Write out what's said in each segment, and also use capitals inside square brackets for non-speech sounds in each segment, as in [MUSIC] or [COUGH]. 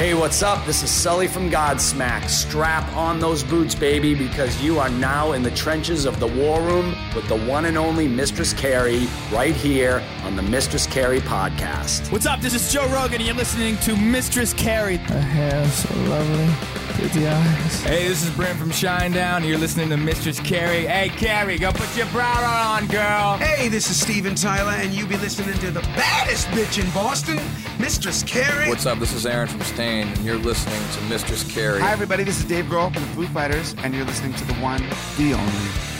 Hey, what's up? This is Sully from Godsmack. Strap on those boots, baby, because you are now in the trenches of the war room with the one and only Mistress Carrie right here on the Mistress Carrie podcast. What's up? This is Joe Rogan, and you're listening to Mistress Carrie. Her hair so lovely. Pretty eyes. Hey, this is Brent from Shinedown, and you're listening to Mistress Carrie. Hey, Carrie, go put your bra on, girl. Hey, this is Steven Tyler, and you be listening to the baddest bitch in Boston, Mistress Carrie. What's up? This is Aaron from Staind, and you're listening to Mistress Carrie. Hi, everybody. This is Dave Grohl from the Foo Fighters, and you're listening to the one, the only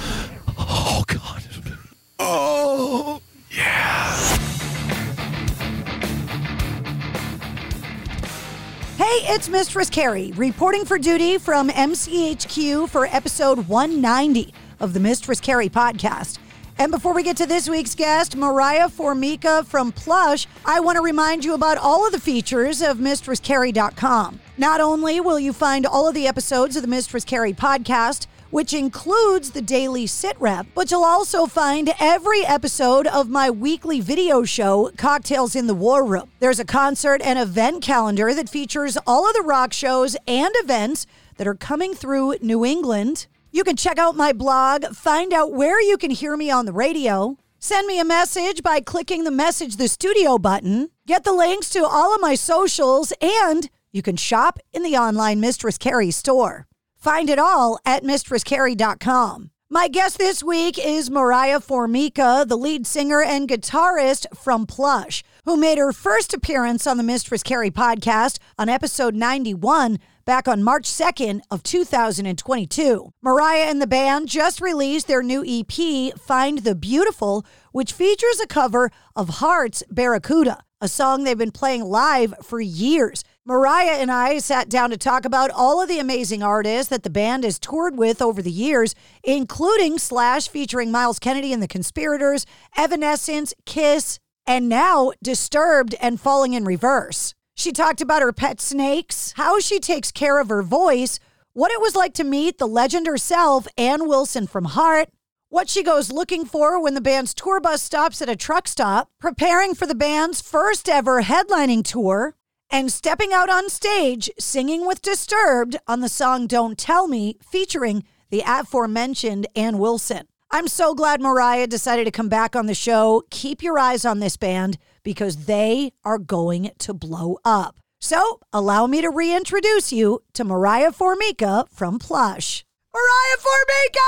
It's Mistress Carrie reporting for duty from MCHQ for episode 190 of the Mistress Carrie podcast. And before we get to this week's guest, Moriah Formica from Plush, I want to remind you about all of the features of MistressCarrie.com. Not only will you find all of the episodes of the Mistress Carrie podcast, which includes the daily sit rep, but you'll also find every episode of my weekly video show, Cocktails in the War Room. There's a concert and event calendar that features all of the rock shows and events that are coming through New England. You can check out my blog, find out where you can hear me on the radio. Send me a message by clicking the message the studio button. Get the links to all of my socials, and you can shop in the online Mistress Carrie store. Find it all at mistresscarrie.com. My guest this week is Moriah Formica, the lead singer and guitarist from Plush, who made her first appearance on the Mistress Carrie podcast on episode 91 back on March 2nd of 2022. Moriah and the band just released their new EP, Find the Beautiful, which features a cover of Heart's Barracuda, a song they've been playing live for years. Mariah and I sat down to talk about all of the amazing artists that the band has toured with over the years, including Slash featuring Myles Kennedy and the Conspirators, Evanescence, Kiss, and now Disturbed and Falling in Reverse. She talked about her pet snakes, how she takes care of her voice, what it was like to meet the legend herself, Ann Wilson from Heart, what she goes looking for when the band's tour bus stops at a truck stop, preparing for the band's first ever headlining tour, and stepping out on stage singing with Disturbed on the song Don't Tell Me, featuring the aforementioned Ann Wilson. I'm so glad Moriah decided to come back on the show. Keep your eyes on this band because they are going to blow up. So, allow me to reintroduce you to Moriah Formica from Plush. Moriah Formica!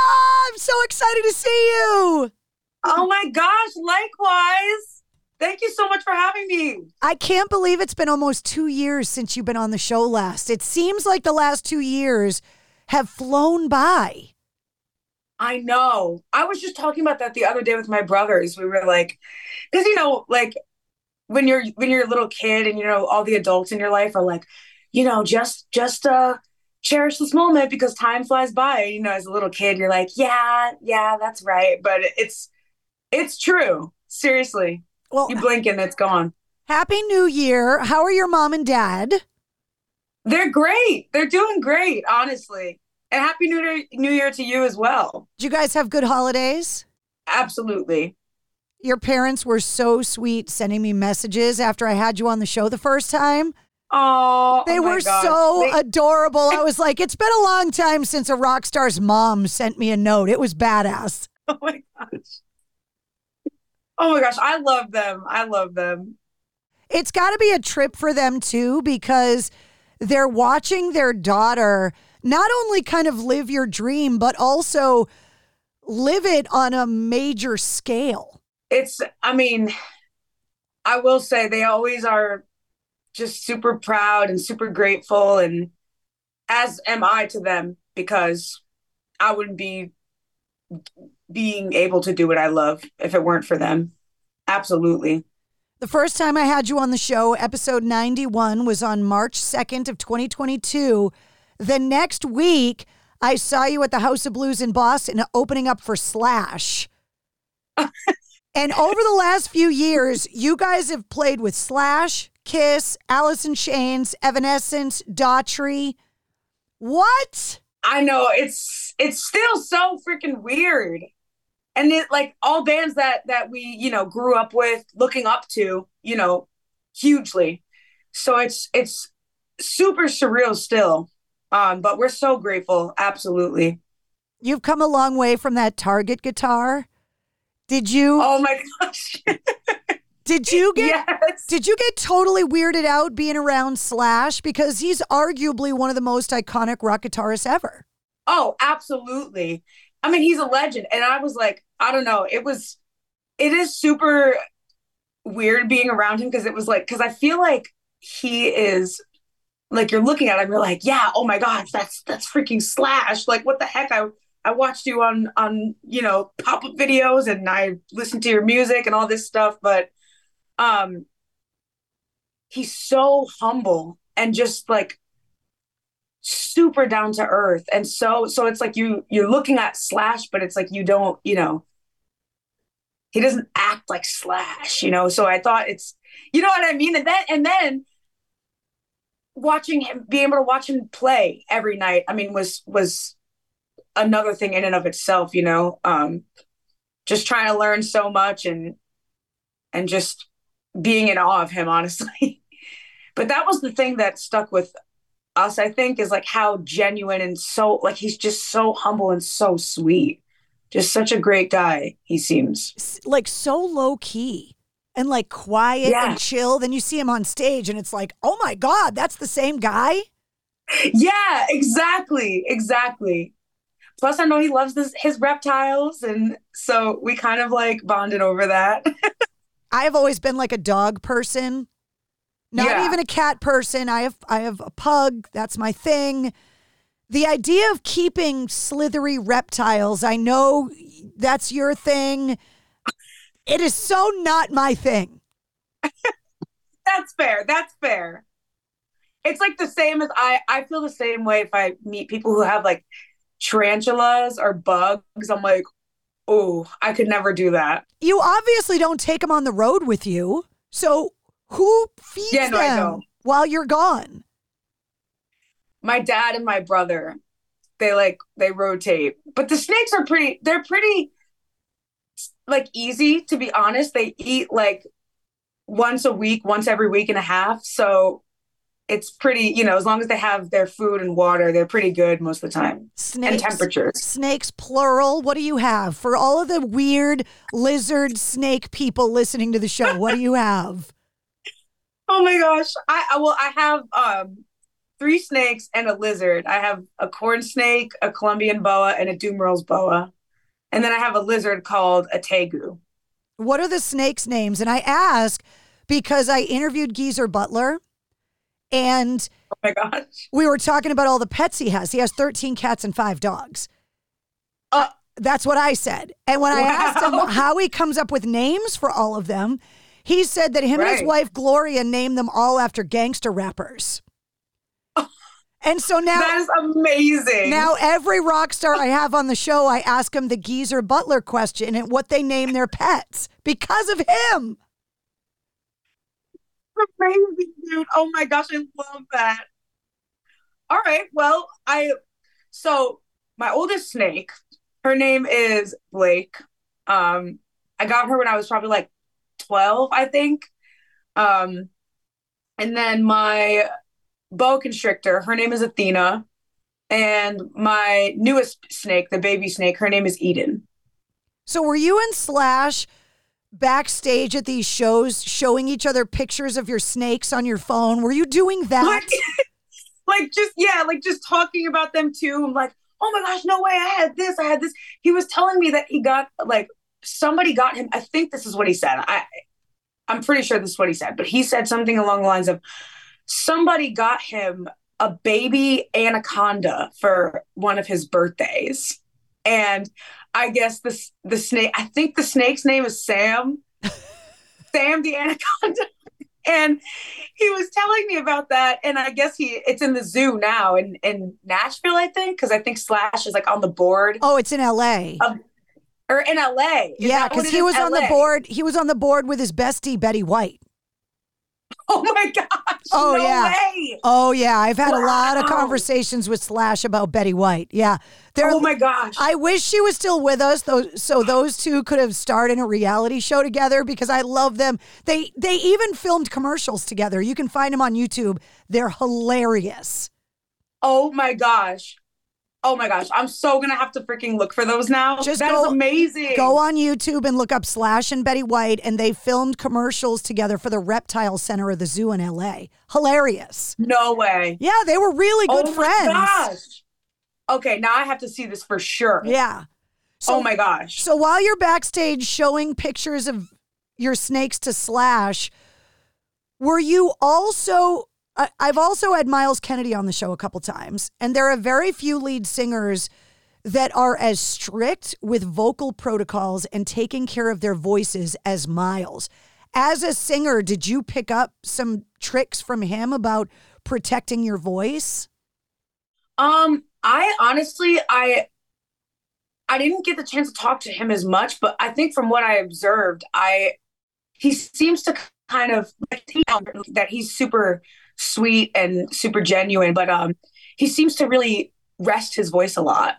I'm so excited to see you. Oh my gosh, likewise. Thank you so much for having me. I can't believe it's been almost two years since you've been on the show last. It seems like the last two years have flown by. I know. I was just talking about that the other day with my brothers. We were like, because you know, like when you're when you're a little kid and you know all the adults in your life are like, you know, just just uh cherish this moment because time flies by. You know, as a little kid, you're like, yeah, yeah, that's right. But it's it's true. Seriously. Well, you blink and it's gone. Happy New Year. How are your mom and dad? They're great. They're doing great, honestly. And happy New Year, New Year to you as well. do you guys have good holidays? Absolutely. Your parents were so sweet sending me messages after I had you on the show the first time. Oh, they oh were gosh. so they- adorable. I [LAUGHS] was like, it's been a long time since a rock star's mom sent me a note. It was badass. [LAUGHS] Oh my gosh. Oh my gosh, I love them. I love them. It's got to be a trip for them too because they're watching their daughter not only kind of live your dream, but also live it on a major scale. It's, I mean, I will say they always are just super proud and super grateful. And as am I to them because I wouldn't be being able to do what I love if it weren't for them. Absolutely. The first time I had you on the show, episode 91, was on March 2nd of 2022. The next week, I saw you at the House of Blues in Boston opening up for Slash. [LAUGHS] and over the last few years, you guys have played with Slash, Kiss, Alice in Chains, Evanescence, Daughtry. What? I know it's it's still so freaking weird. And it like all bands that that we, you know, grew up with, looking up to, you know, hugely. So it's it's super surreal still. Um, but we're so grateful, absolutely. You've come a long way from that Target guitar. Did you? Oh my gosh. [LAUGHS] did you get yes. Did you get totally weirded out being around Slash because he's arguably one of the most iconic rock guitarists ever? Oh, absolutely. I mean, he's a legend and I was like, I don't know, it was it is super weird being around him because it was like cuz I feel like he is like you're looking at him you're like, yeah, oh my gosh, that's that's freaking Slash. Like what the heck I I watched you on on you know pop up videos and I listened to your music and all this stuff, but um, he's so humble and just like super down to earth, and so so it's like you you're looking at Slash, but it's like you don't you know he doesn't act like Slash, you know. So I thought it's you know what I mean, and then and then watching him being able to watch him play every night i mean was was another thing in and of itself, you know. Um, just trying to learn so much and and just being in awe of him, [LAUGHS] honestly. but that was the thing that stuck with us, I think, is like how genuine and so like he's just so humble and so sweet. Just such a great guy, he seems. Like so low key and like quiet Yeah. and chill. Then you see him on stage and it's like, oh my God, that's the same guy. Yeah, exactly. Exactly. Plus, I know he loves this, his reptiles. And so we kind of like bonded over that. [LAUGHS] I've always been like a dog person, not Yeah. even a cat person. I have I have a pug. That's my thing. The idea of keeping slithery reptiles, I know that's your thing. It is so not my thing. [LAUGHS] That's fair. That's fair. It's like the same as I I feel the same way if I meet people who have like tarantulas or bugs. I'm like, oh, I could never do that. You obviously don't take them on the road with you. So who feeds Yeah, no, them while you're gone? My dad and my brother, they like they rotate. But the snakes are pretty they're pretty like easy to be honest. They eat like once a week, once every week and a half. So it's pretty, you know, as long as they have their food and water, they're pretty good most of the time. Snakes, And temperatures. Snakes, plural. What do you have for all of the weird lizard snake people listening to the show? What do you [LAUGHS] have? Oh my gosh. I, I well I have um three snakes and a lizard. I have a corn snake, a Colombian boa, and a Dumeril's boa. And then I have a lizard called a tegu. What are the snakes' names? And I ask because I interviewed Geezer Butler and Oh my gosh. we were talking about all the pets he has. He has 13 cats and five dogs. Uh, That's what I said. And when I asked him [LAUGHS] how he comes up with names for all of them, he said that him and his wife Gloria named them all after gangster rappers. [LAUGHS] And so now that is amazing. now every rock star I have on the show, I ask him the Geezer Butler question and what they name their pets because of him. Amazing, dude. Oh my gosh, I love that. All right. Well, I so my oldest snake, her name is Blake. Um, I got her when I was probably like 12, I think. Um, and then my boa constrictor, her name is Athena. And my newest snake, the baby snake, her name is Eden. So were you and Slash backstage at these shows showing each other pictures of your snakes on your phone? Were you doing that? [LAUGHS] Like, just yeah, like just talking about them too. I'm like, oh my gosh, no way, I had this, I had this. He was telling me that he got like somebody got him. I think this is what he said. I I'm pretty sure this is what he said, but he said something along the lines of somebody got him a baby anaconda for one of his birthdays. And I guess this the snake I think the snake's name is Sam. [LAUGHS] Sam the anaconda. and he was telling me about that and i guess he it's in the zoo now in in nashville i think because i think slash is like on the board Oh, it's in L.A. of, or in la Is yeah, because he was on the board. He was on the board with his bestie Betty White. [LAUGHS] oh my gosh Oh no yeah. way. Oh yeah. I've had a lot of conversations with Slash about Betty White. Yeah. They're, oh my gosh I wish she was still with us, though, so those two could have starred in a reality show together because I love them. They they even filmed commercials together. You can find them on YouTube. They're hilarious. oh my gosh oh my gosh i'm so gonna have to freaking look for those now Just that's go- amazing Go on YouTube and look up Slash and Betty White, and they filmed commercials together for the Reptile Center of the zoo in LA. Hilarious. no way Yeah, they were really good oh friends. gosh okay now i have to see this for sure Yeah. oh my gosh So while you're backstage showing pictures of your snakes to Slash, were you also? I- I've also had Myles Kennedy on the show a couple times, and there are very few lead singers that are as strict with vocal protocols and taking care of their voices as Myles. As a singer, did you pick up some tricks from him about protecting your voice? Um, I honestly, I, I didn't get the chance to talk to him as much, but I think from what I observed, I, he seems to kind of that he's super sweet and super genuine, but um, he seems to really rest his voice a lot,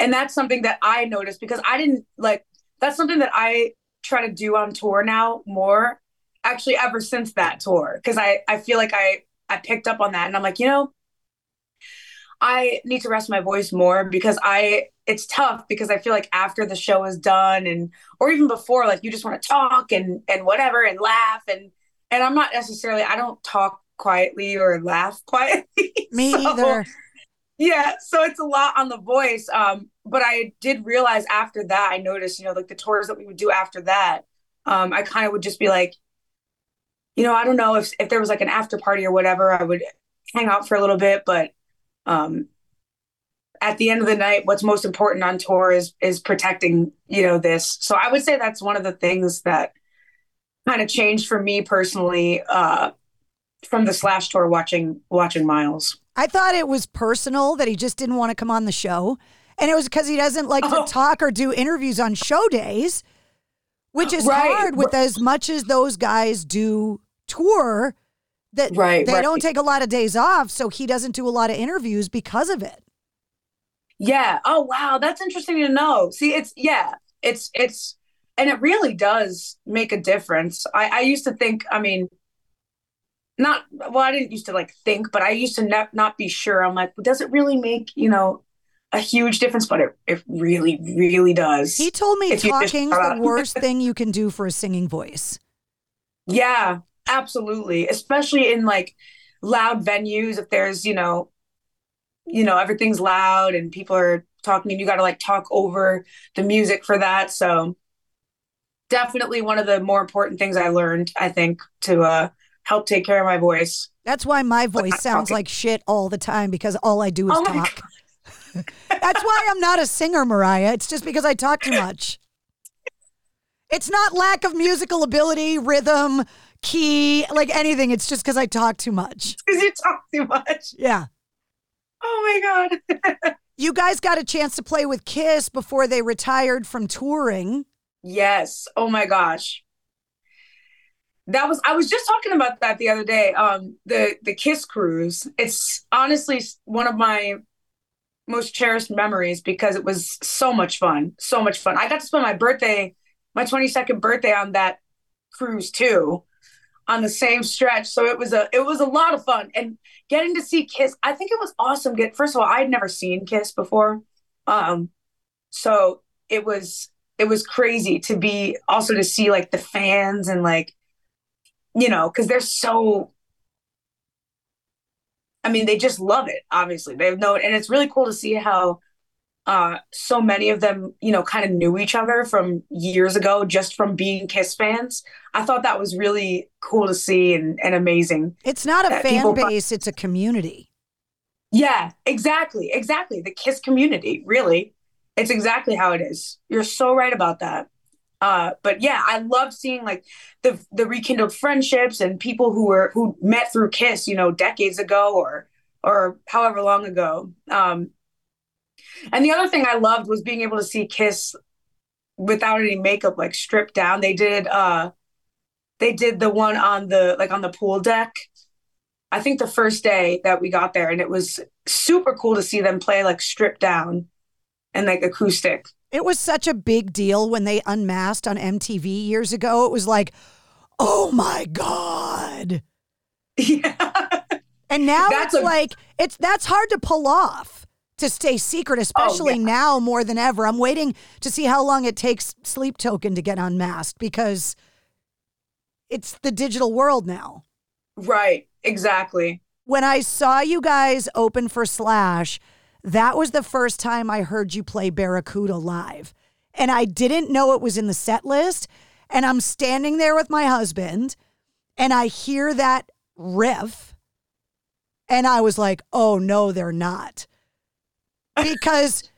and that's something that I noticed because I didn't like. That's something that I try to do on tour now more, actually, ever since that tour, because I I feel like I I picked up on that, and I'm like, you know. I need to rest my voice more because I it's tough because I feel like after the show is done and or even before like you just want to talk and and whatever and laugh and and I'm not necessarily I don't talk quietly or laugh quietly. [LAUGHS] Me So, either. Yeah, so it's a lot on the voice um but I did realize after that I noticed you know like the tours that we would do after that um I kind of would just be like you know I don't know if if there was like an after party or whatever I would hang out for a little bit but um at the end of the night what's most important on tour is is protecting you know this so i would say that's one of the things that kind of changed for me personally uh from the slash tour watching watching Myles I thought it was personal that he just didn't want to come on the show. And it was because he doesn't like Oh. to talk or do interviews on show days, which is Right. hard with as much as those guys do tour that Right, they right. don't take a lot of days off. So he doesn't do a lot of interviews because of it. yeah oh wow that's interesting to know see it's yeah it's it's and it really does make a difference i i used to think i mean not well i didn't used to like think but i used to not not be sure i'm like does it really make you know a huge difference but it, it really really does He told me talking's the worst [LAUGHS] thing you can do for a singing voice. Yeah, absolutely. Especially in like loud venues, if there's, you know, you know, everything's loud and people are talking and you gotta like talk over the music for that. So definitely one of the more important things I learned, I think, to uh help take care of my voice. That's why my voice sounds talking. like shit all the time because all I do is Oh talk. [LAUGHS] That's why I'm not a singer, Moriah. It's just because I talk too much. It's not lack of musical ability, rhythm, key, like anything. It's just because I talk too much. [LAUGHS] Because you talk too much. Yeah. Oh my God. [LAUGHS] You guys got a chance to play with Kiss before they retired from touring. Yes. Oh my gosh. That was I was just talking about that the other day. Um the the Kiss cruise. It's honestly one of my most cherished memories because it was so much fun. So much fun. I got to spend my birthday, my 22nd birthday on that cruise too, on the same stretch. So it was a it was a lot of fun. And getting to see Kiss, I think it was awesome. Get first of all, I had never seen Kiss before. Um so it was it was crazy to be also to see like the fans and like you know because they're so i mean they just love it obviously. They have no and it's really cool to see how uh so many of them you know kind of knew each other from years ago just from being kiss fans. I thought that was really cool to see and, and amazing It's not a fan base, it's a community. yeah exactly exactly. The kiss community really. It's exactly how it is. You're so right about that Uh, but yeah, I love seeing like the the rekindled friendships and people who were who met through Kiss, you know, decades ago or or however long ago. Um, and the other thing I loved was being able to see Kiss without any makeup, like stripped down. They did uh they did the one on the like on the pool deck. I think the first day that we got there, and it was super cool to see them play like stripped down and like acoustic. It was such a big deal when they unmasked on MTV years ago. It was like, oh my God. Yeah. And now That's it's a- like it's that's hard to pull off to stay secret, oh, especially Oh, yeah. now more than ever. I'm waiting to see how long it takes Sleep Token to get unmasked because it's the digital world now. Right, exactly. When I saw you guys open for Slash, that was the first time I heard you play Barracuda live. And I didn't know it was in the set list. And I'm standing there with my husband and I hear that riff. And I was like, oh no, they're not. Because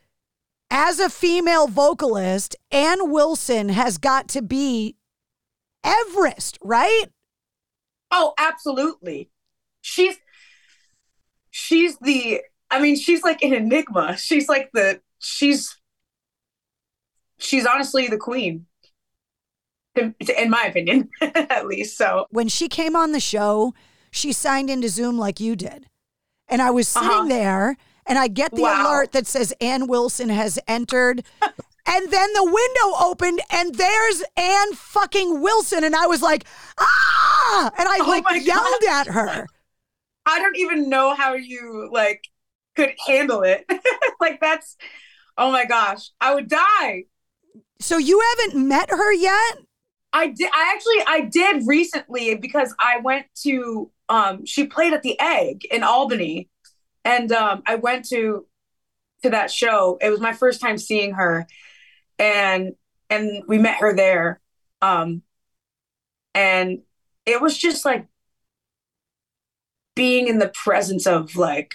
as a female vocalist, Ann Wilson has got to be Everest, right? Oh, absolutely. She's she's the I mean, she's like an enigma. She's like the she's she's honestly the queen. In, my opinion, [LAUGHS] at least. So when she came on the show, she signed into Zoom like you did. And I was sitting Uh-huh. there and I get the Wow. alert that says Ann Wilson has entered. [LAUGHS] and then the window opened and there's Ann fucking Wilson. And I was like, ah! And I Oh like [LAUGHS] yelled God. at her. I don't even know how you like could handle it. [LAUGHS] like that's oh my gosh, I would die. So you haven't met her yet? I did. I actually I did recently because I went to um she played at the Egg in Albany, and um I went to to that show. It was my first time seeing her, and and we met her there, um, and it was just like being in the presence of like,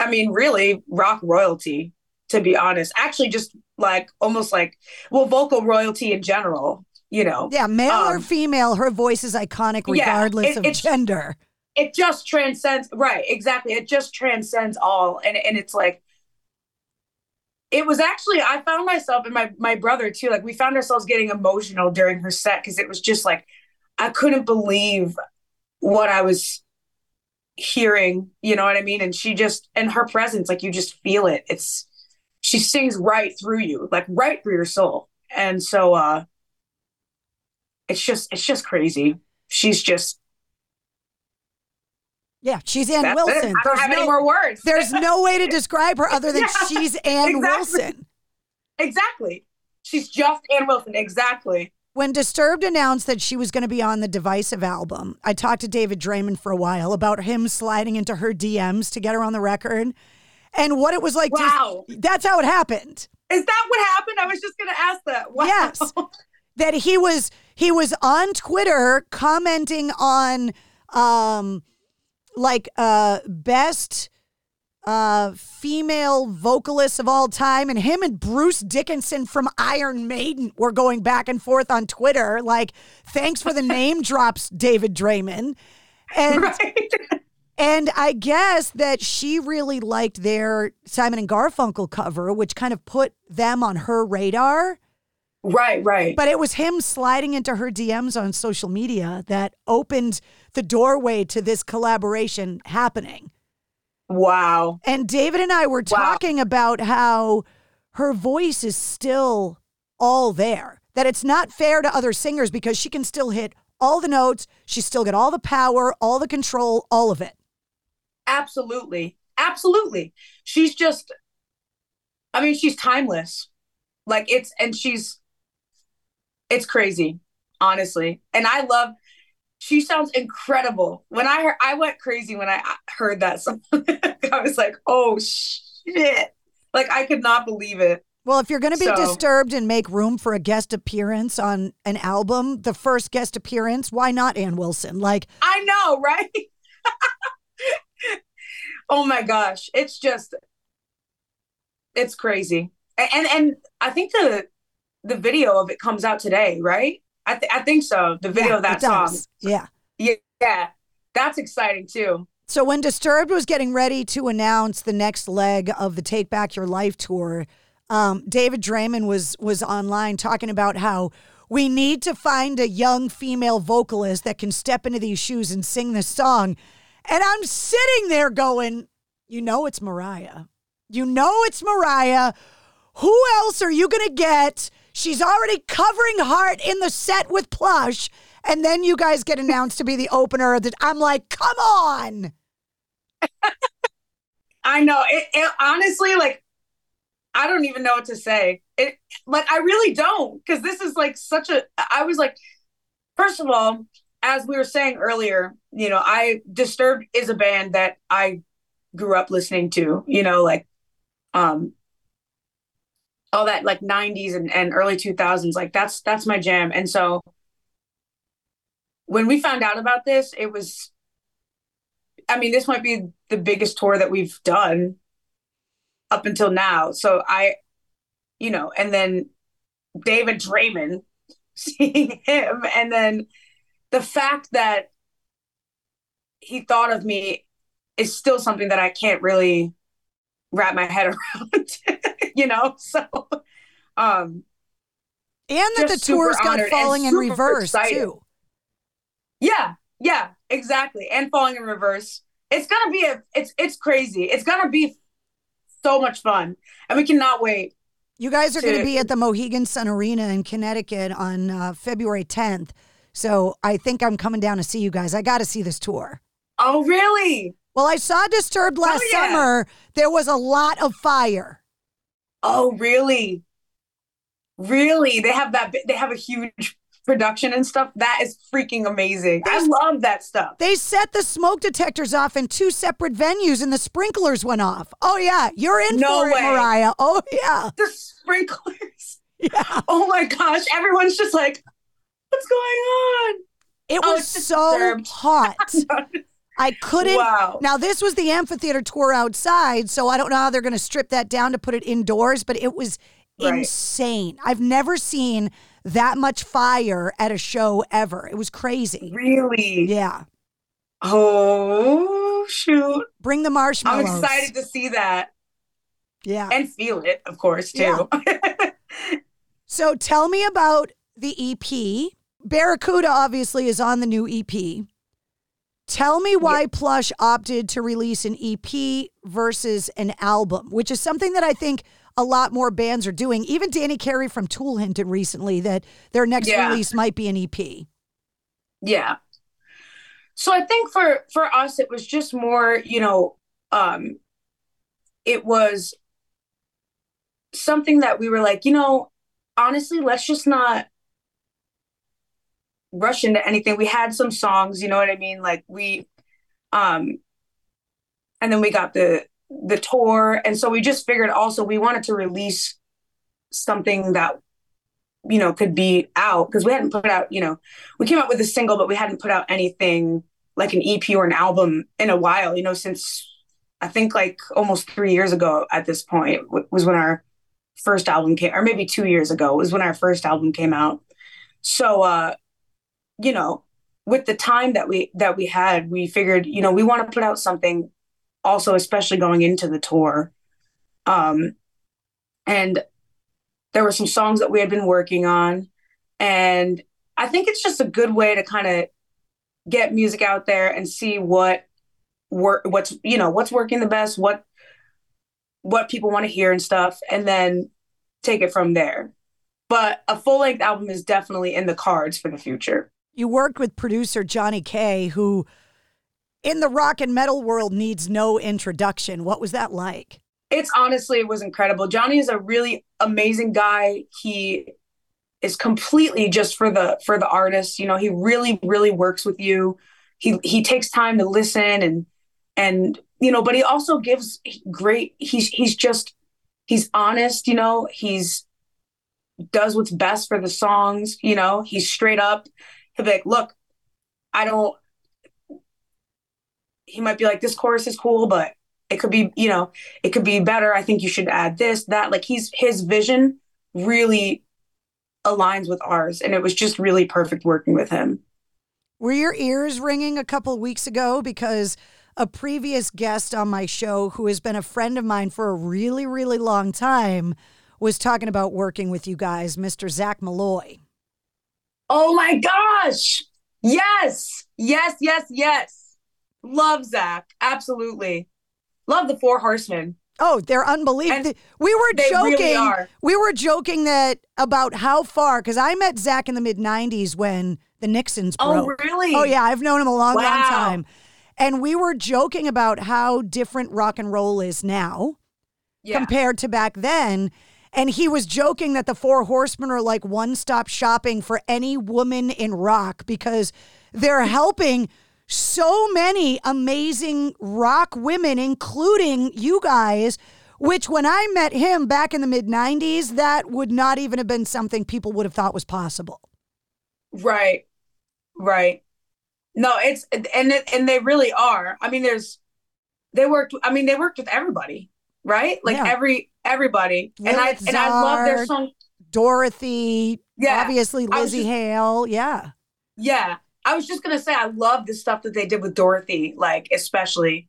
I mean, really rock royalty. To be honest, actually, just like almost like well, vocal royalty in general. You know, Yeah, male or Um, female, her voice is iconic yeah, regardless it- of it's- gender. it just transcends right exactly it just transcends all and and it's like it was actually i found myself and my my brother too like we found ourselves getting emotional during her set because it was just like i couldn't believe what i was hearing you know what i mean and she just and her presence like you just feel it it's she sings right through you like right through your soul and so uh it's just it's just crazy she's just Yeah, she's Ann That's it. Wilson. I don't There's have any no- more words. There's no way to [LAUGHS] describe her other than Yeah, she's Ann exactly. Wilson. Exactly. She's just Ann Wilson. Exactly. When Disturbed announced that she was going to be on the Divisive album, I talked to David Draiman for a while about him sliding into her DMs to get her on the record and what it was like. to- Wow. that's how it happened. Is that what happened? I was just going to ask that. Wow. Yes. [LAUGHS] that he was he was on Twitter commenting on um like uh best uh female vocalists of all time and him and Bruce Dickinson from Iron Maiden were going back and forth on Twitter like thanks for the [LAUGHS] name drops David Draiman and [LAUGHS] Right. and I guess that she really liked their Simon and Garfunkel cover which kind of put them on her radar Right, right. but it was him sliding into her DMs on social media that opened the doorway to this collaboration happening. Wow. And David and I were talking about how her voice is still all there, that it's not fair to other singers because she can still hit all the notes, she's still got all the power, all the control, all of it. Absolutely. Absolutely. She's just, I mean, she's timeless. Like it's, and she's, it's crazy, honestly. And I love, she sounds incredible. When I heard, I went crazy when I heard that song. [LAUGHS] I was like, oh shit. Like I could not believe it. Well, if you're going to be So- disturbed and make room for a guest appearance on an album, the first guest appearance, why not Ann Wilson? Like, I know, right? [LAUGHS] oh my gosh, it's just it's crazy. And and I think the the video of it comes out today, right? I th- I think so. The video Yeah, of that it does. song. Yeah. Yeah, yeah, that's exciting too. So when Disturbed was getting ready to announce the next leg of the Take Back Your Life tour, um, David Draiman was was online talking about how we need to find a young female vocalist that can step into these shoes and sing this song. And I'm sitting there going, you know it's Moriah. You know it's Moriah. Who else are you going to get? She's already covering Heart in the set with Plush. And then you guys get announced to be the opener. That I'm like, come on. [LAUGHS] I know. It, it honestly, like, I don't even know what to say. It like I really don't because this is like such a. I was like, first of all, as we were saying earlier, you know, I Disturbed is a band that I grew up listening to. You know, like, um, all that like '90s and, and early 2000s. Like that's that's my jam. And so when we found out about this, it was. I mean, this might be the biggest tour that we've done up until now. So I, you know, and then David Draiman, [LAUGHS] seeing him, and then the fact that he thought of me is still something that I can't really wrap my head [LAUGHS] around, [LAUGHS] you know? So, um, And that the tour's got falling in reverse excited. too. Yeah, yeah, exactly. And falling in reverse. It's gonna be a it's it's crazy. It's gonna be so much fun. And we cannot wait. You guys are going to to- be at the Mohegan Sun Arena in Connecticut on uh, February 10th. So I think I'm coming down to see you guys. I got to see this tour. Oh, really? Well, I saw Disturbed last Oh, yeah. summer. There was a lot of fire. Oh, really? Really? They have that they have a huge production and stuff. That is freaking amazing. I love that stuff. They set the smoke detectors off in two separate venues and the sprinklers went off. Oh, yeah. You're in No for it. Moriah. Oh, yeah. The sprinklers. [LAUGHS] Yeah. Oh my gosh. Everyone's just like, what's going on? It Oh, was so Disturbed. [LAUGHS] hot. I couldn't. Wow. Now, this was the amphitheater tour outside, so I don't know how they're going to strip that down to put it indoors, but it was Right. insane. I've never seen that much fire at a show ever. It was crazy. Really? Yeah. Oh shoot. Bring the marshmallows. I'm excited to see that Yeah. and feel it, of course, too. [LAUGHS] So tell me about the EP. Barracuda obviously is on the new EP. Tell me why Plush opted to release an EP versus an album, which is something that I think a lot more bands are doing. Even Danny Carey from Tool hinted recently that their next Yeah. release might be an EP. Yeah. So I think for for us it was just more, you know, um it was something that we were like, you know, honestly, let's just not rush into anything. We had some songs, you know what I mean? Like we um and then we got the the tour and so we just figured also we wanted to release something that you know could be out because we hadn't put out you know we came out with a single but we hadn't put out anything like an ep or an album in a while you know since i think like almost three years ago at this point was when our first album came or maybe two years ago was when our first album came out so uh you know with the time that we that we had we figured you know we want to put out something also especially going into the tour. Um and there were some songs that we had been working on. And i think it's just a good way to kind of get music out there and see what work what's you know what's working the best what what people want to hear and stuff and then take it from there. But a full length album is definitely in the cards for the future You worked with producer Johnny K, who in the rock and metal world needs no introduction. What was that like? it's honestly it was incredible. Johnny is a really amazing guy. He is completely just for the for the artist. You know he really really works with you. He he takes time to listen and and you know but he also gives great he's he's just he's honest you know. He's does what's best for the songs you know. He's straight up he'll be like look i don't he might be like this chorus is cool but it could be you know it could be better i think you should add this that like he's his vision really aligns with ours and it was just really perfect working with him. Were your ears ringing a couple weeks ago because a previous guest on my show who has been a friend of mine for a really really long time was talking about working with you guys, Mr. Zac Maloy. Oh my gosh. Yes. Yes, yes, yes. Love Zac. Absolutely. Love the Four Horsemen. Oh, they're unbelievable. We were joking. really we were joking that about how far because I met Zac in the mid '90s when the Nixons oh, broke. Oh, really? Oh yeah, I've known him a long, long time. And we were joking about how different rock and roll is now Yeah. compared to back then. And he was joking that the Four Horsemen are like one stop shopping for any woman in rock because they're helping so many amazing rock women, including you guys. Which, when I met him back in the mid 90s, that would not even have been something people would have thought was possible. Right. Right. No, it's and and they really are. I mean, there's they worked. I mean, they worked with everybody, right? Like Yeah. every everybody. and I Lilith and I love their song. Dorothy, Yeah. obviously Lzzy just- Hale. Yeah. Yeah, I was just gonna say I love the stuff that they did with Dorothy, like especially,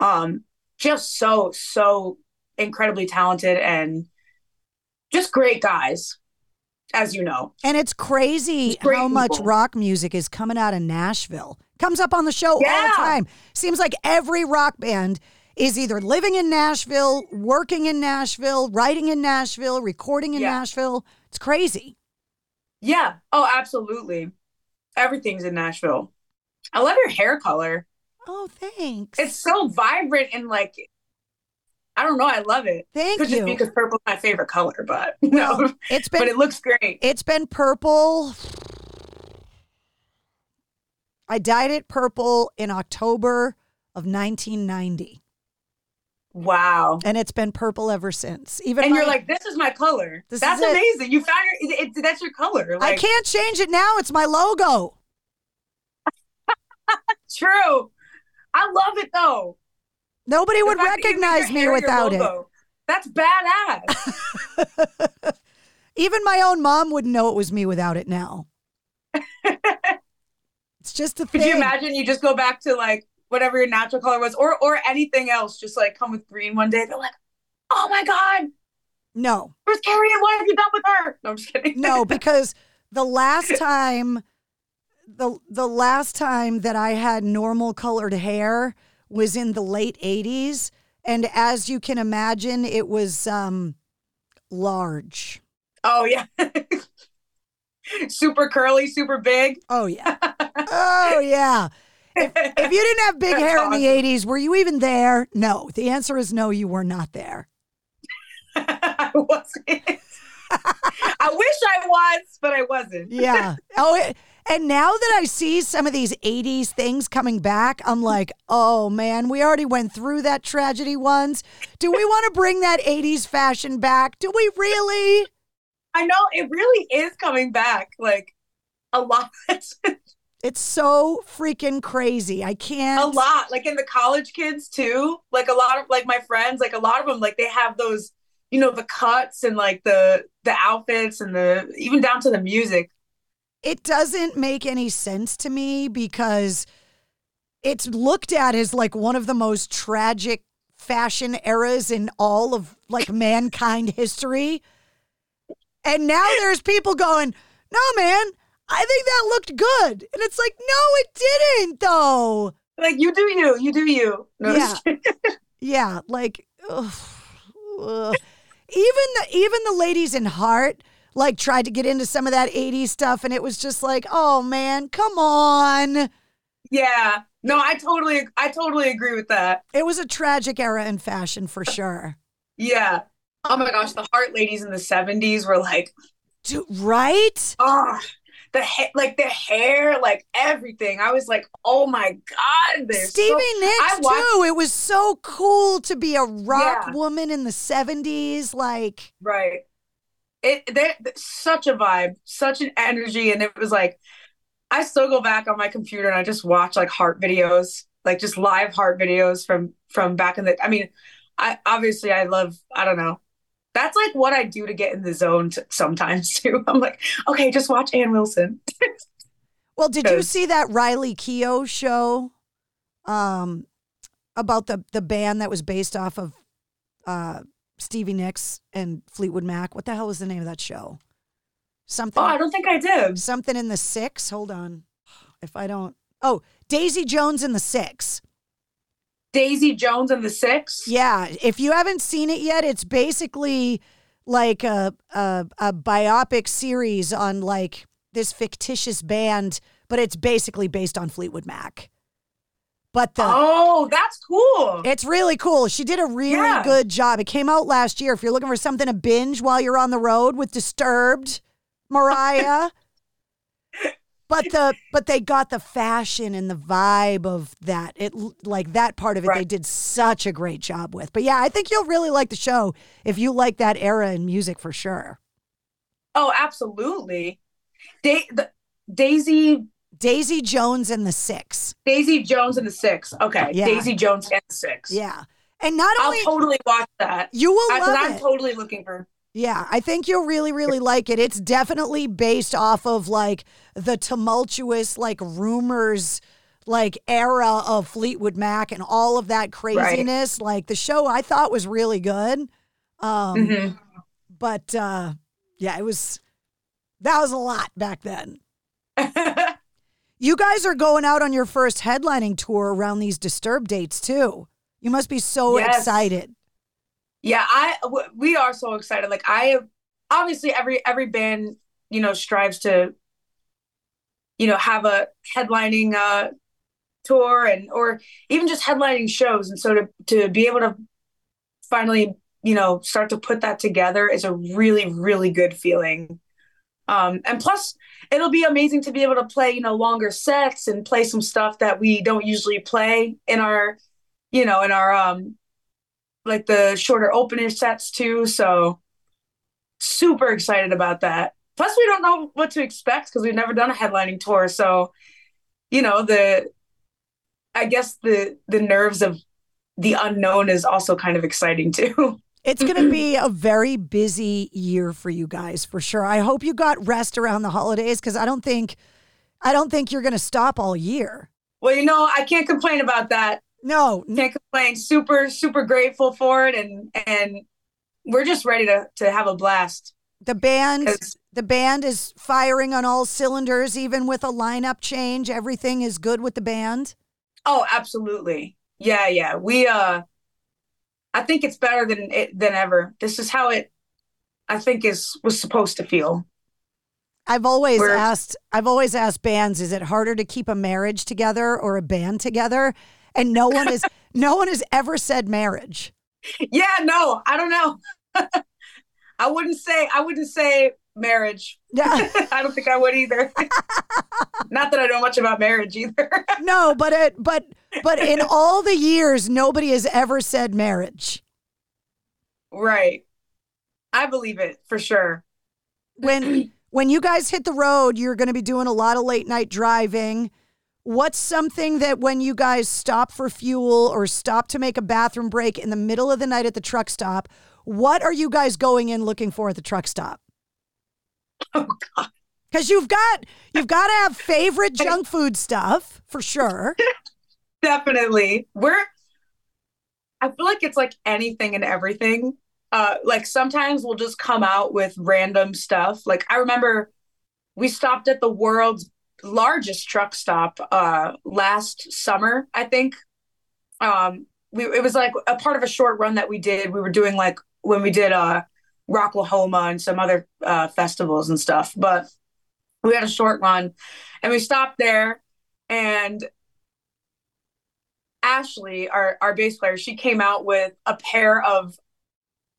um, just so so incredibly talented and just great guys, as you know. And it's crazy how much people. rock music is coming out of Nashville. Comes up on the show all the time. Seems like every rock band is either living in Nashville, working in Nashville, writing in Nashville, recording in Yeah. Nashville. It's crazy. Yeah. Oh, absolutely. Everything's in Nashville. I love your hair color. Oh, thanks. It's so vibrant and like, I don't know. I love it. Thank Could you. just because purple's my favorite color, but [LAUGHS] no, It's been but it looks great. It's been purple. I dyed it purple in October of 1990. Wow. And it's been purple ever since. Even and you're like, this is my color. That's is it. amazing. You found your, it, it- that's your color. I can't change it now. It's my logo. [LAUGHS] True. I love it though. Nobody The would fact that you made recognize me without it. That's badass. [LAUGHS] Even my own mom wouldn't know it was me without it now. [LAUGHS] it's just a Could thing. you imagine you just go back to like whatever your natural color was or or anything else, just like come with green one day. They're like, oh my God, No, where's Carrie and what have you done with her? No, I'm just kidding. no, [LAUGHS] because the last time, the the last time that I had normal colored hair was in the late '80s, and as you can imagine, it was um large. Oh yeah. [LAUGHS] super curly, super big. Oh yeah. [LAUGHS] oh yeah. If, if you didn't have big hair in the 80s, were you even there? No. The answer is no, you were not there. [LAUGHS] I wasn't. I wish I was, but I wasn't. Yeah. [LAUGHS] Oh, it, and now that I see some of these 80s things coming back, I'm like, oh man, we already went through that tragedy once. Do we want to bring that 80s fashion back? Do we really? I know it really is coming back like a lot. [LAUGHS] It's so freaking crazy. I can't. a lot like in the college kids too like a lot of like my friends like a lot of them like they have those you know the cuts and like the the outfits and the even down to the music It doesn't make any sense to me because it's looked at as like one of the most tragic fashion eras in all of like [LAUGHS] mankind history. And now there's people going, no, man, I think that looked good. And it's like, no, it didn't, though. like you do you you do you no, Yeah. [LAUGHS] Yeah, like ugh, ugh. even the even the ladies in Heart like tried to get into some of that 80s stuff and it was just like, "Oh man, come on." yeah no i totally i totally agree with that It was a tragic era in fashion for sure. yeah oh my gosh the heart ladies in the 70s were like Dude, right? oh the ha- like the hair like everything i was like oh my god they're Stevie so- Nicks I watched- too. It was so cool to be a rock Yeah. woman in the 70s like Right. It they such a vibe, such an energy, and it was like I still go back on my computer and I just watch like heart videos, like just live heart videos from from back in the. I mean, I obviously I love I don't know That's like what I do to get in the zone t- sometimes [LAUGHS] too. I'm like, okay, just watch Ann Wilson. [LAUGHS] Well, did you see that Riley Keough show um, about the the band that was based off of uh, Stevie Nicks and Fleetwood Mac? What the hell was the name of that show? Something. Oh, I don't think I did. Something in the six. Hold on. If I don't. Oh, Daisy Jones and the Six. Daisy Jones and the Six. Yeah, if you haven't seen it yet, it's basically like a a, a biopic series on like this fictitious band, but it's basically based on Fleetwood Mac. But the Oh, that's cool. it's really cool. She did a really Yeah. good job. It came out last year. If you're looking for something to binge while you're on the road with Disturbed, Moriah. [LAUGHS] but the but they got the fashion and the vibe of that. It like that part of it they did such a great job with. But yeah, I think you'll really like the show if you like that era in music for sure. Oh, absolutely. Da- the, Daisy Daisy Jones and the Six. Daisy Jones and the Six. Okay. Yeah. Daisy Jones and the Six. Yeah. And not only I'll totally watch that. You will I, love I'm it. totally looking for Yeah, I think you'll really, really like it. It's definitely based off of like the tumultuous, like rumors, like era of Fleetwood Mac and all of that craziness. Like the show I thought was really good. Um, Mhm. But uh, yeah, it was, that was a lot back then. [LAUGHS] you guys are going out on your first headlining tour around these Disturbed dates too. You must be so Yes. excited. Yeah, I w- we are so excited. Like I obviously every every band, you know, strives to you know, have a headlining uh tour and or even just headlining shows and so to to be able to finally, you know, start to put that together is a really really good feeling. Um and plus it'll be amazing to be able to play, you know, longer sets and play some stuff that we don't usually play in our you know, in our um like the shorter opener sets too. So super excited about that. Plus, we don't know what to expect because we've never done a headlining tour. So, you know, the I guess the the nerves of the unknown is also kind of exciting too. [LAUGHS] It's going to be a very busy year for you guys for sure. I hope you got rest around the holidays because I don't think, I don't think you're going to stop all year. Well, you know, I can't complain about that. No, can't complain. Super, super grateful for it, and and we're just ready to to have a blast. The band, the band is firing on all cylinders, even with a lineup change. Everything is good with the band. Oh, absolutely. Yeah, yeah. We uh I think it's better than it than ever. This is how it I think is was supposed to feel. I've always We're- asked, I've always asked bands, is it harder to keep a marriage together or a band together? And no one is, no one has ever said marriage. Yeah, no, I don't know. [LAUGHS] I wouldn't say I wouldn't say marriage. Yeah. [LAUGHS] I don't think I would either. [LAUGHS] Not that I know much about marriage either. No, but it, but, but in all the years, nobody has ever said marriage. right. I believe it for sure. when [CLEARS THROAT] when you guys hit the road, you're going to be doing a lot of late night driving. What's something that when you guys stop for fuel or stop to make a bathroom break in the middle of the night at the truck stop, what are you guys going in looking for at the truck stop? Oh God. Cuz you've got you've got to have favorite junk food stuff for sure. [LAUGHS] Definitely. We're I feel like it's like anything and everything. Uh like sometimes we'll just come out with random stuff. Like I remember we stopped at the world's largest truck stop uh last summer, I think. Um we it was like a part of a short run that we did. We were doing like when we did uh Rocklahoma and some other uh festivals and stuff. But we had a short run and we stopped there and Ashley, our our bass player, she came out with a pair of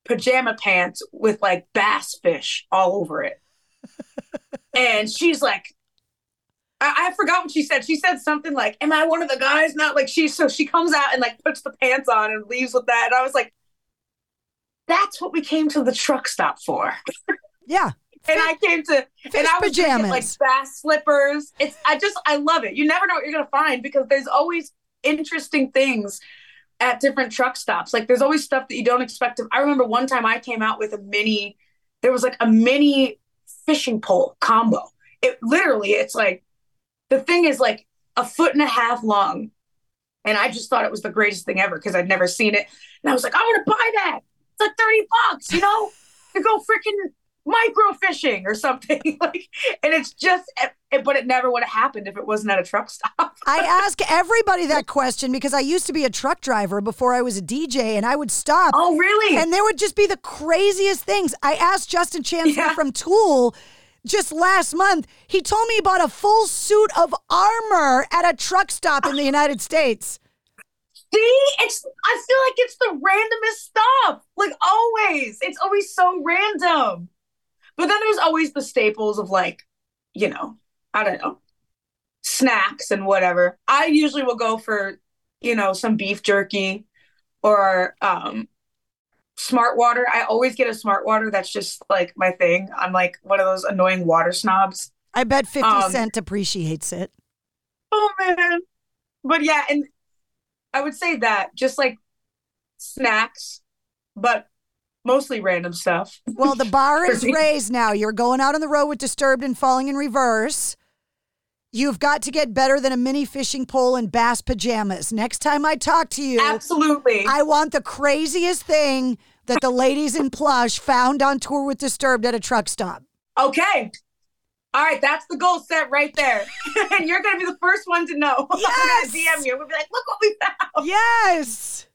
pajama pants with like bass fish all over it. [LAUGHS] and she's like, I, I forgot what she said. She said something like, Am I one of the guys? Not like she so she comes out and like puts the pants on and leaves with that. And I was like, That's what we came to the truck stop for. [LAUGHS] Yeah. And I came to Fish and I was pajamas. like bass slippers. It's I just I love it. You never know what you're gonna find because there's always interesting things at different truck stops. Like there's always stuff that you don't expect. To, I remember one time I came out with a mini, there was like a mini fishing pole combo. It literally, it's like the thing is like a foot and a half long. And I just thought it was the greatest thing ever because I'd never seen it. And I was like, I want to buy that. It's like 30 bucks, you know, [LAUGHS] to go freaking micro fishing or something. [LAUGHS] like, and it's just, it, but it never would have happened if it wasn't at a truck stop. [LAUGHS] I ask everybody that question because I used to be a truck driver before I was a DJ and I would stop. Oh, really? And there would just be the craziest things. I asked Justin Chancellor yeah. from Tool just last month. He told me he bought a full suit of armor at a truck stop in the United States. See, it's I feel like it's the randomest stuff. Like always. It's always so random. But then there's always the staples of like, you know, I don't know, snacks and whatever. I usually will go for, you know, some beef jerky or um smart water. I always get a smart water. That's just like my thing. I'm like one of those annoying water snobs. I bet 50 um, Cent appreciates it. Oh man. But yeah, and I would say that just like snacks, but mostly random stuff. Well, the bar [LAUGHS] is raised now. You're going out on the road with Disturbed and falling in reverse. You've got to get better than a mini fishing pole and bass pajamas. Next time I talk to you, absolutely. I want the craziest thing that the ladies in plush found on tour with Disturbed at a truck stop. Okay. All right, that's the goal set right there. [LAUGHS] and you're going to be the first one to know. [LAUGHS] Yes. DM you. We'll be like, look what we found. Yes.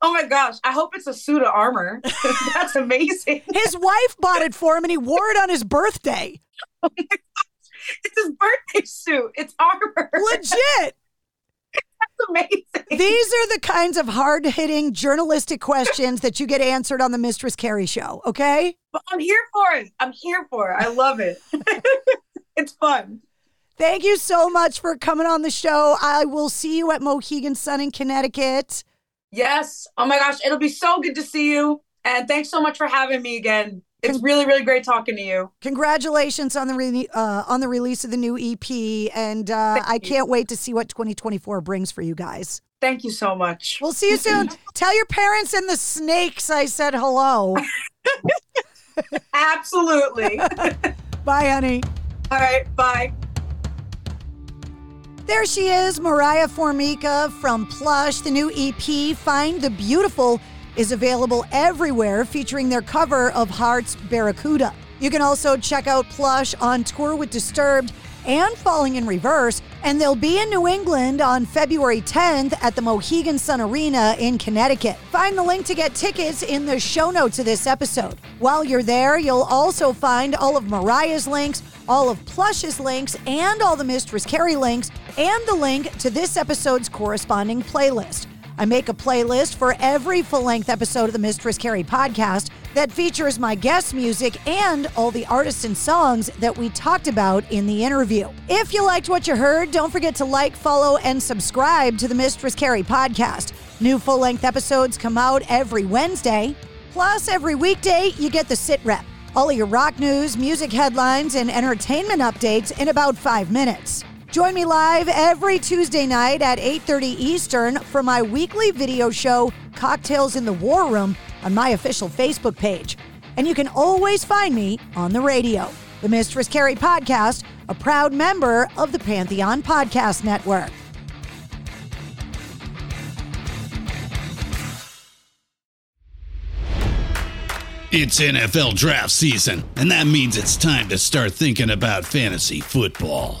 Oh my gosh. I hope it's a suit of armor. [LAUGHS] that's amazing. His wife bought it for him and he wore it on his birthday. Oh my gosh. [LAUGHS] It's his birthday suit. It's armor. Legit. [LAUGHS] That's amazing. These are the kinds of hard hitting journalistic questions that you get answered on the Mistress Carrie show, okay? But I'm here for it. I'm here for it. I love it. [LAUGHS] it's fun. Thank you so much for coming on the show. I will see you at Mohegan Sun in Connecticut. Yes. Oh my gosh. It'll be so good to see you. And thanks so much for having me again. It's really, really great talking to you. Congratulations on the re- uh, on the release of the new EP, and uh, I can't wait to see what 2024 brings for you guys. Thank you so much. We'll see you soon. Tell your parents and the snakes I said hello. [LAUGHS] Absolutely. [LAUGHS] bye, honey. All right, bye. There she is, Moriah Formica from Plush, the new EP, Find the Beautiful is available everywhere, featuring their cover of Heart's Barracuda. You can also check out Plush on tour with Disturbed and Falling in Reverse, and they'll be in New England on February 10th at the Mohegan Sun Arena in Connecticut. Find the link to get tickets in the show notes of this episode. While you're there, you'll also find all of Moriah's links, all of Plush's links, and all the Mistress Carrie links, and the link to this episode's corresponding playlist. I make a playlist for every full length episode of the Mistress Carrie podcast that features my guest music and all the artists and songs that we talked about in the interview. If you liked what you heard, don't forget to like, follow, and subscribe to the Mistress Carrie podcast. New full length episodes come out every Wednesday. Plus, every weekday, you get the sit rep. All your rock news, music headlines, and entertainment updates in about five minutes. Join me live every Tuesday night at 8:30 Eastern for my weekly video show Cocktails in the War Room on my official Facebook page. And you can always find me on the radio. The Mistress Carrie podcast, a proud member of the Pantheon Podcast Network. It's NFL draft season, and that means it's time to start thinking about fantasy football.